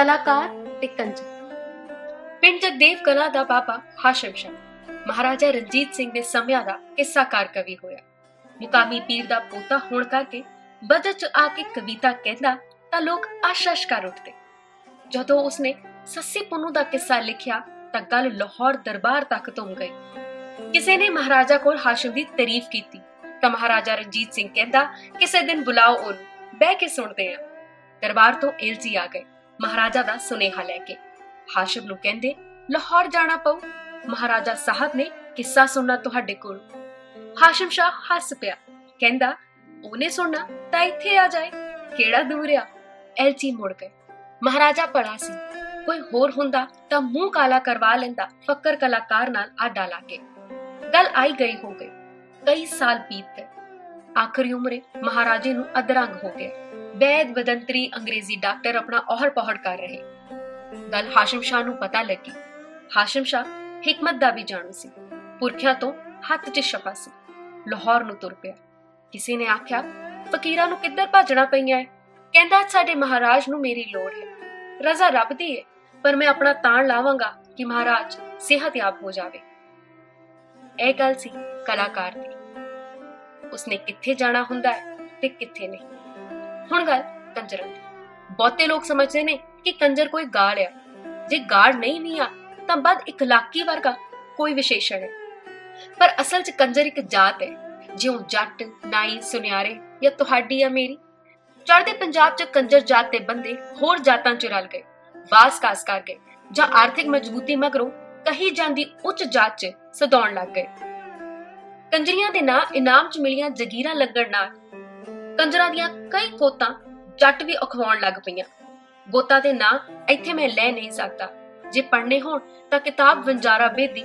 ਕਲਾਕਾਰ ਤੇ ਕੰਜਰ। ਪਿੰਡ ਜਗਦੇਵ ਕਲਾ ਦਾ ਬਾਬਾ ਹਾਸ਼ਮ ਸ਼ਾਹ। ਮਹਾਰਾਜਾ ਰਣਜੀਤ ਸਿੰਘ ਦੇ ਸਮਿਆਂ ਦਾ ਕਿੱਸਾਕਾਰ ਕਵੀ ਹੋਇਆ। ਮੁਕਾਮੀ ਪੀਰ ਦਾ ਪੋਤਾ ਹੋਣ ਕਰਕੇ ਬਜਟ ਚ ਆ ਕੇ ਕਵਿਤਾ ਕਹਿੰਦਾ ਤਾਂ ਲੋਕ ਆਸ਼ਾਸ਼ ਕਰ ਉੱਠਦੇ। ਜਦੋਂ ਉਸਨੇ ਸੱਸੀ ਪੁੰਨੂ ਦਾ ਕਿੱਸਾ ਲਿਖਿਆ ਤਾਂ ਗੱਲ ਲਾਹੌਰ ਦਰਬਾਰ ਤੱਕ ਤੁਮ ਗਈ। ਕਿਸੇ ਨੇ ਮਹਾਰਾਜਾ ਕੋਲ ਹਾਸ਼ਮ ਦੀ ਤਾਰੀਫ ਕੀਤੀ ਤਾਂ ਮਹਾਰਾਜਾ ਰਣਜੀਤ ਸਿੰਘ ਕਹਿੰਦਾ, ਕਿਸੇ ਦਿਨ ਬੁਲਾਓ ਉਹਨੂੰ, ਬਹਿ ਕੇ ਸੁਣਦੇ ਆ ਦਰਬਾਰ ਤੋਂ ਏਲਜੀ ਆ ਗਏ। ਮਹਾਰਾਜਾ ਦਾ ਸੁਨੇਹਾ ਲੈ ਕੇ। ਹਾਸ਼ਮ ਨੂੰ ਕਹਿੰਦੇ, ਲਾਹੌਰ ਜਾਣਾ ਪਊ। ਮਹਾਰਾਜਾ ਸਾਹਿਬ ਨੇ ਕਿੱਸਾ ਸੁਣਨਾ ਤੁਹਾਡੇ ਕੋਲ। ਹਾਸ਼ਮ ਸ਼ਾਹ ਹੱਸ ਪਿਆ। ਕਹਿੰਦਾ, ਉਹਨੇ ਸੁਣਨਾ ਤਾਂ ਇੱਥੇ ਆ ਜਾਏ। ਕਿਹੜਾ ਦੂਰ ਆ? ਐਲਚੀ ਮੁੜ ਗਏ। ਮਹਾਰਾਜਾ ਪੜਾ ਸੀ। ਕੋਈ ਹੋਰ ਹੁੰਦਾ ਤਾਂ ਮੂੰਹ ਕਾਲਾ ਕਰਵਾ ਲੈਂਦਾ, ਫੱਕਰ ਕਲਾਕਾਰ ਨਾਲ ਆਡਾ ਲਾ ਕੇ। ਗੱਲ ਆਈ ਗਈ ਹੋ ਗਈ। ਕਈ ਸਾਲ ਬੀਤ ਗਏ ਆਖਰੀ ਉਮਰੇ ਮਹਾਰਾਜੇ ਨੂੰ ਅਧਰੰਗ ਹੋ ਗਿਆ। ਵੈਦ ਵਦੰਤਰੀ ਅੰਗਰੇਜ਼ੀ ਡਾਕਟਰ ਆਪਣਾ ਔਹਰ ਪਹੜ ਕਰ ਰਹੇ। ਗੱਲ ਹਾਸ਼ਮ ਸ਼ਾਹ ਨੂੰ ਪਤਾ ਲੱਗੀ। ਹਾਸ਼ਮ ਸ਼ਾਹ ਹਕਮਤ ਦਾ ਵੀ ਜਾਣੂ ਸੀ। ਪੁਰਖਿਆਂ ਤੋਂ ਹੱਥ 'ਚ ਸ਼ਫਾ ਸੀ। ਲਾਹੌਰ ਨੂੰ ਤੁਰ ਪਿਆ। ਕਿਸੇ ਨੇ ਆਖਿਆ, ਫਕੀਰਾਂ ਨੂੰ ਕਿੱਧਰ ਭੱਜਣਾ ਪਈਆਂ ਹੈ ਕਹਿੰਦਾ, ਸਾਡੇ ਮਹਾਰਾਜ ਨੂੰ ਮੇਰੀ ਲੋੜ ਹੈ। ਰਜ਼ਾ ਰੱਬ ਦੀ ਹੈ ਪਰ ਮੈਂ ਆਪਣਾ ਤਾਣ ਲਾਵਾਂਗਾ ਕਿ ਮਹਾਰਾਜ ਸਿਹਤਯਾਬ ਹੋ ਜਾਵੇ। ਇਹ ਗੱਲ ਸੀ ਕਲਾਕਾਰ ਦੀ। ਉਸਨੇ ਕਿੱਥੇ ਜਾਣਾ ਹੁੰਦਾ ਹੈ ਤੇ ਕਿੱਥੇ ਨਹੀਂ। ਹੁਣ ਗੱਲ ਕੰਜਰਾਂ ਦੀ। ਬਹੁਤੇ ਲੋਕ ਸਮਝਦੇ ਨੇ ਕਿ ਕੰਜਰ ਕੋਈ ਗਾਲ ਆ। ਜੇ ਗਾਲ ਨਹੀਂ ਵੀ ਆ, ਤਾਂ ਬਦ ਇਖਲਾਕੀ ਵਰਗਾ ਕੋਈ ਵਿਸ਼ੇਸ਼ਣ ਹੈ ਪਰ ਅਸਲ 'ਚ ਕੰਜਰ ਇੱਕ ਜਾਤ ਹੈ। ਜਿਉਂ ਜੱਟ, ਨਾਈ, ਸੁਨਿਆਰੇ ਜਾਂ ਤੁਹਾਡੀ ਜਾਂ ਮੇਰੀ। ਚੜ੍ਹਦੇ ਪੰਜਾਬ 'ਚ ਕੰਜਰ ਜਾਤ ਦੇ ਬੰਦੇ ਹੋਰ ਜਾਤਾਂ 'ਚ ਰਲ ਗਏ ਵਾਸ-ਕਾਸ ਕਰ ਗਏ ਜਾਂ ਆਰਥਿਕ ਮਜ਼ਬੂਤੀ ਮਗਰੋਂ ਕਹੀ ਜਾਂਦੀ ਉੱਚ ਜਾਤ 'ਚ ਸਦਾਉਣ ਲੱਗ ਗਏ। ਕੰਜਰੀਆਂ ਦੇ ਨਾਂ ਇਨਾਮ 'ਚ ਮਿਲੀਆਂ ਜਗੀਰਾਂ ਲੱਗਣ ਨਾਲ ਕੰਜਰਾਂ ਦੀਆਂ ਕਈ ਕੋਤਾਂ ਜੱਟ ਵੀ ਅਖਵਾਉਣ ਲੱਗ ਪਈਆਂ। ਗੋਤਾ ਦੇ ਨਾਂ ਇੱਥੇ ਮੈਂ ਲੈ ਨਹੀਂ ਸਕਦਾ। ਜੇ ਪੜ੍ਹਨੇ ਹੋਣ ਤਾਂ ਕਿਤਾਬ ਵੰਜਾਰਾ ਬੇਦੀ,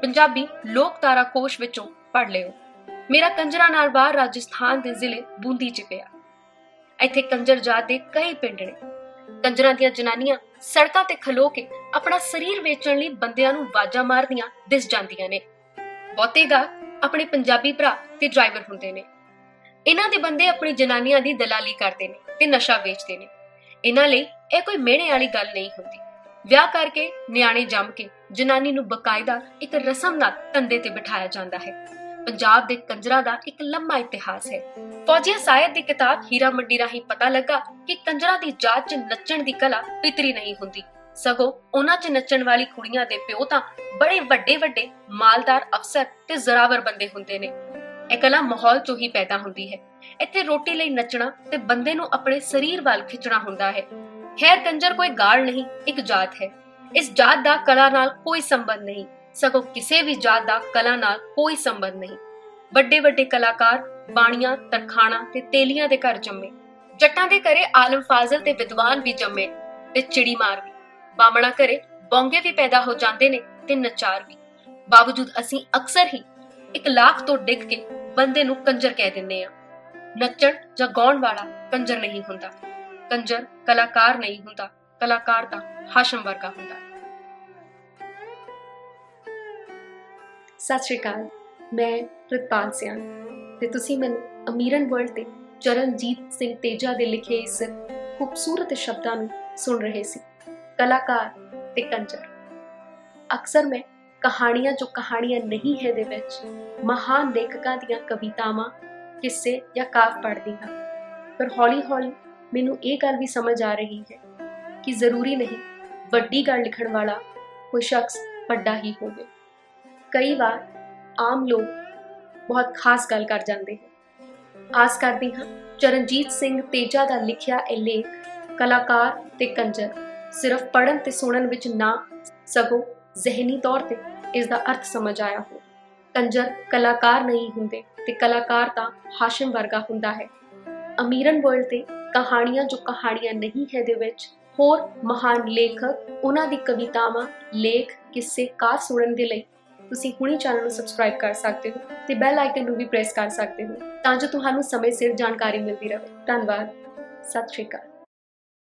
ਪੰਜਾਬੀ ਲੋਕ ਤਾਰਾ ਕੋਸ਼ ਵਿੱਚੋਂ ਪੜ੍ਹ ਲਿਓ। ਮੇਰਾ ਕੰਜਰਾ ਨਾਲ ਬਾਹਰ ਰਾਜਸਥਾਨ ਦੇ ਜ਼ਿਲ੍ਹੇ ਬੂੰਦੀ ਚ ਪਿਆ। ਇੱਥੇ ਕੰਜਰ ਜਾਤ ਦੇ ਕਈ ਪਿੰਡ ਨੇ। ਕੰਜਰਾਂ ਦੀਆਂ ਜਨਾਨੀਆਂ ਸੜਕਾਂ ਤੇ ਖਲੋ ਕੇ ਆਪਣਾ ਸਰੀਰ ਵੇਚਣ ਲਈ ਬੰਦਿਆਂ ਨੂੰ ਵਾਜਾਂ ਮਾਰਦੀਆਂ ਦਿਸ ਜਾਂਦੀਆਂ ਨੇ। ਬਹੁਤੇ ਗਾ ਆਪਣੇ ਪੰਜਾਬੀ ਭਰਾ ਤੇ ਡਰਾਈਵਰ ਹੁੰਦੇ ਨੇ। ਇਹਨਾਂ ਦੇ ਬੰਦੇ ਆਪਣੀ ਜਨਾਨੀਆਂ ਦੀ ਦਲਾਲੀ ਕਰਦੇ ਨੇ ਤੇ ਨਸ਼ਾ ਵੇਚਦੇ ਨੇ। ਇਹਨਾਂ ਲਈ ਇਹ ਕੋਈ ਮਿਹਣੇ ਵਾਲੀ ਗੱਲ ਨਹੀਂ ਹੁੰਦੀ। ਵਿਆਹ ਕਰਕੇ ਨਿਆਣੇ ਜੰਮ ਕੇ ਜਨਾਨੀ ਨੂੰ ਬਕਾਇਦਾ ਇੱਕ ਰਸਮ ਨਾਲ ਤੰਦੇ ਤੇ ਬਿਠਾਇਆ ਜਾਂਦਾ ਹੈ। ਪੰਜਾਬ ਦੇ ਕੰਜਰਾਂ ਦਾ ਇੱਕ ਲੰਮਾ ਇਤਿਹਾਸ ਹੈ। ਫੌਜੀਆ ਸਾਇਦ ਦੀ ਕਿਤਾਬ ਹੀਰਾ ਮੰਡੀ ਰਾਹੀਂ ਪਤਾ ਲੱਗਾ ਕਿ ਕੰਜਰਾਂ ਦੀ ਜਾਤ 'ਚ ਨੱਚਣ ਦੀ ਕਲਾ ਪਿਤਰੀ ਨਹੀਂ ਹੁੰਦੀ। ਸਗੋਂ ਉਹਨਾਂ 'ਚ ਨੱਚਣ ਵਾਲੀ ਕੁੜੀਆਂ ਦੇ ਪਿਓ ਤਾਂ ਬੜੇ ਵੱਡੇ ਵੱਡੇ ਮਾਲਦਾਰ ਅਫਸਰ ਤੇ ਜ਼ਰਾਵਰ ਬੰਦੇ ਹੁੰਦੇ ਨੇ। ਇਹ ਕਲਾ ਮਾਹੌਲ 'ਚੋਂ ਹੀ ਪੈਦਾ ਹੁੰਦੀ ਹੈ। ਇੱਥੇ ਰੋਟੀ ਲਈ ਨੱਚਣਾ ਤੇ ਬੰਦੇ ਨੂੰ ਆਪਣੇ ਸਰੀਰ ਵੱਲ ਖਿੱਚਣਾ ਹੁੰਦਾ ਹੈ। ਖੈਰ ਕੰਜਰ ਕੋਈ ਗਾਲ ਨਹੀਂ, ਇੱਕ ਜਾਤ ਹੈ। ਇਸ ਜਾਤ ਦਾ ਕਲਾ ਨਾਲ ਕੋਈ ਸੰਬੰਧ ਨਹੀਂ, ਸਗੋਂ ਕਿਸੇ ਵੀ ਜਾਤ ਦਾ ਕਲਾ ਨਾਲ ਕੋਈ ਸੰਬੰਧ ਨਹੀਂ। ਵੱਡੇ ਵੱਡੇ ਕਲਾਕਾਰ ਬਾਣੀਆਂ, ਤਰਖਾਣਾ ਤੇ ਤੇਲੀਆਂ ਦੇ ਘਰ ਜੰਮੇ। ਜੱਟਾਂ ਦੇ ਘਰੇ ਆਲਮ ਫਾਜ਼ਲ ਤੇ ਵਿਦਵਾਨ ਵੀ ਜੰਮੇ ਤੇ ਚਿੜੀ ਮਾਰ ਵੀ। ਬਾਮਣਾ ਘਰੇ ਬੌਂਗੇ ਵੀ ਪੈਦਾ ਹੋ ਜਾਂਦੇ ਨੇ ਤੇ ਨਚਾਰ ਵੀ। ਬਾਵਜੂਦ ਅਸੀਂ ਅਕਸਰ ਹੀ ਇੱਕ ਲੱਖ ਤੋਂ ਡਿੱਗ ਕੇ ਬੰਦੇ ਨੂੰ ਕੰਜਰ ਕਹਿ ਦਿੰਦੇ ਆ। ਨੱਚਣ ਜਾਂ ਗਾਉਣ ਵਾਲਾ ਕੰਜਰ ਨਹੀਂ ਹੁੰਦਾ। ਕੰਜਰ ਕਲਾਕਾਰ ਨਹੀਂ ਹੁੰਦਾ। ਕਲਾਕਾਰ ਤਾਂ ਹਾਸ਼ਮ ਵਰਗਾ ਹੁੰਦਾ। ਸਤਿ ਸ਼੍ਰੀ ਅਕਾਲ। ਮੈਂ ਪ੍ਰਿਤਪਾਲ ਸਿਆਣ ਤੇ ਤੁਸੀਂ ਮੈਨੂੰ ਅਮੀਰਨ ਵਰਲਡ ਤੇ ਚਰਨਜੀਤ ਸਿੰਘ ਤੇਜਾ ਦੇ ਲਿਖੇ ਇਸ ਖੂਬਸੂਰਤ ਸ਼ਬਦਾਂ ਨੂੰ ਸੁਣ ਰਹੇ ਸੀ। ਕਲਾਕਾਰ ਤੇ ਕੰਜਰ। ਅਕਸਰ ਮੈਂ ਕਹਾਣੀਆਂ ਜੋ ਕਹਾਣੀਆਂ ਨਹੀਂ ਹੈ ਦੇ ਵਿੱਚ, ਮਹਾਨ ਲੇਖਕਾਂ ਦੀਆਂ ਕਵਿਤਾਵਾਂ, ਕਿੱਸੇ ਜਾਂ ਕਾਵ ਪੜ੍ਹਦੀ ਹਾਂ ਪਰ ਹੌਲੀ-ਹੌਲੀ ਮੈਨੂੰ ਇਹ ਗੱਲ ਵੀ ਸਮਝ ਆ ਰਹੀ ਹੈ ਕਿ ਜ਼ਰੂਰੀ ਨਹੀਂ ਵੱਡੀ ਗੱਲ ਲਿਖਣ ਵਾਲਾ ਕੋਈ ਸ਼ਖਸ ਵੱਡਾ ਹੀ ਹੋਵੇ। ਕਈ ਵਾਰ ਆਮ ਲੋਕ ਬਹੁਤ ਖਾਸ ਗੱਲ ਕਰ ਜਾਂਦੇ ਹਨ। ਆਸ ਕਰਦੀ ਹਾਂ ਚਰਨਜੀਤ ਸਿੰਘ ਤੇਜਾ ਦਾ ਲਿਖਿਆ ਇਹ ਲੇਖ ਕਲਾਕਾਰ ਤੇ ਕੰਜਰ ਸਿਰਫ ਪੜਨ ਤੇ ਸੁਣਨ ਵਿੱਚ ਨਾ ਸਗੋਂ ਜ਼ਿਹਨੀ ਤੌਰ ਤੇ ਇਸ ਦਾ ਅਰਥ ਸਮਝ ਆਇਆ ਹੋ। ਕੰਜਰ ਕਲਾਕਾਰ ਨਹੀਂ ਹੁੰਦੇ ਤੇ ਕਲਾਕਾਰ ਤਾਂ ਹਾਸ਼ਮ ਵਰਗਾ ਹੁੰਦਾ ਹੈ। ਅਮੀਰਨ ਵਰਲਡ ਤੇ ਕਹਾਣੀਆਂ ਜੋ ਕਹਾਣੀਆਂ ਨਹੀਂ ਹੈ ਦੇ ਵਿੱਚ, ਹੋਰ ਮਹਾਨ ਲੇਖਕ ਉਹਨਾਂ ਦੀ ਕਵਿਤਾਵਾਂ, ਲੇਖ, ਕਿੱਸੇ, ਕਾਰ ਸੁਣਨ ਦੇ ਲਈ ਤੁਸੀਂ ਹੁਣੇ ਚੈਨਲ ਨੂੰ ਸਬਸਕ੍ਰਾਈਬ ਕਰ ਸਕਦੇ ਹੋ ਤੇ ਬੈਲ ਆਈਕਨ ਨੂੰ ਵੀ ਪ੍ਰੈਸ ਕਰ ਸਕਦੇ ਹੋ ਤਾਂ ਜੋ ਤੁਹਾਨੂੰ ਸਮੇਂ ਸਿਰ ਜਾਣਕਾਰੀ ਮਿਲਦੀ ਰਹੇ। ਧੰਨਵਾਦ। ਸਤਿ ਸ਼੍ਰੀ ਅਕਾਲ।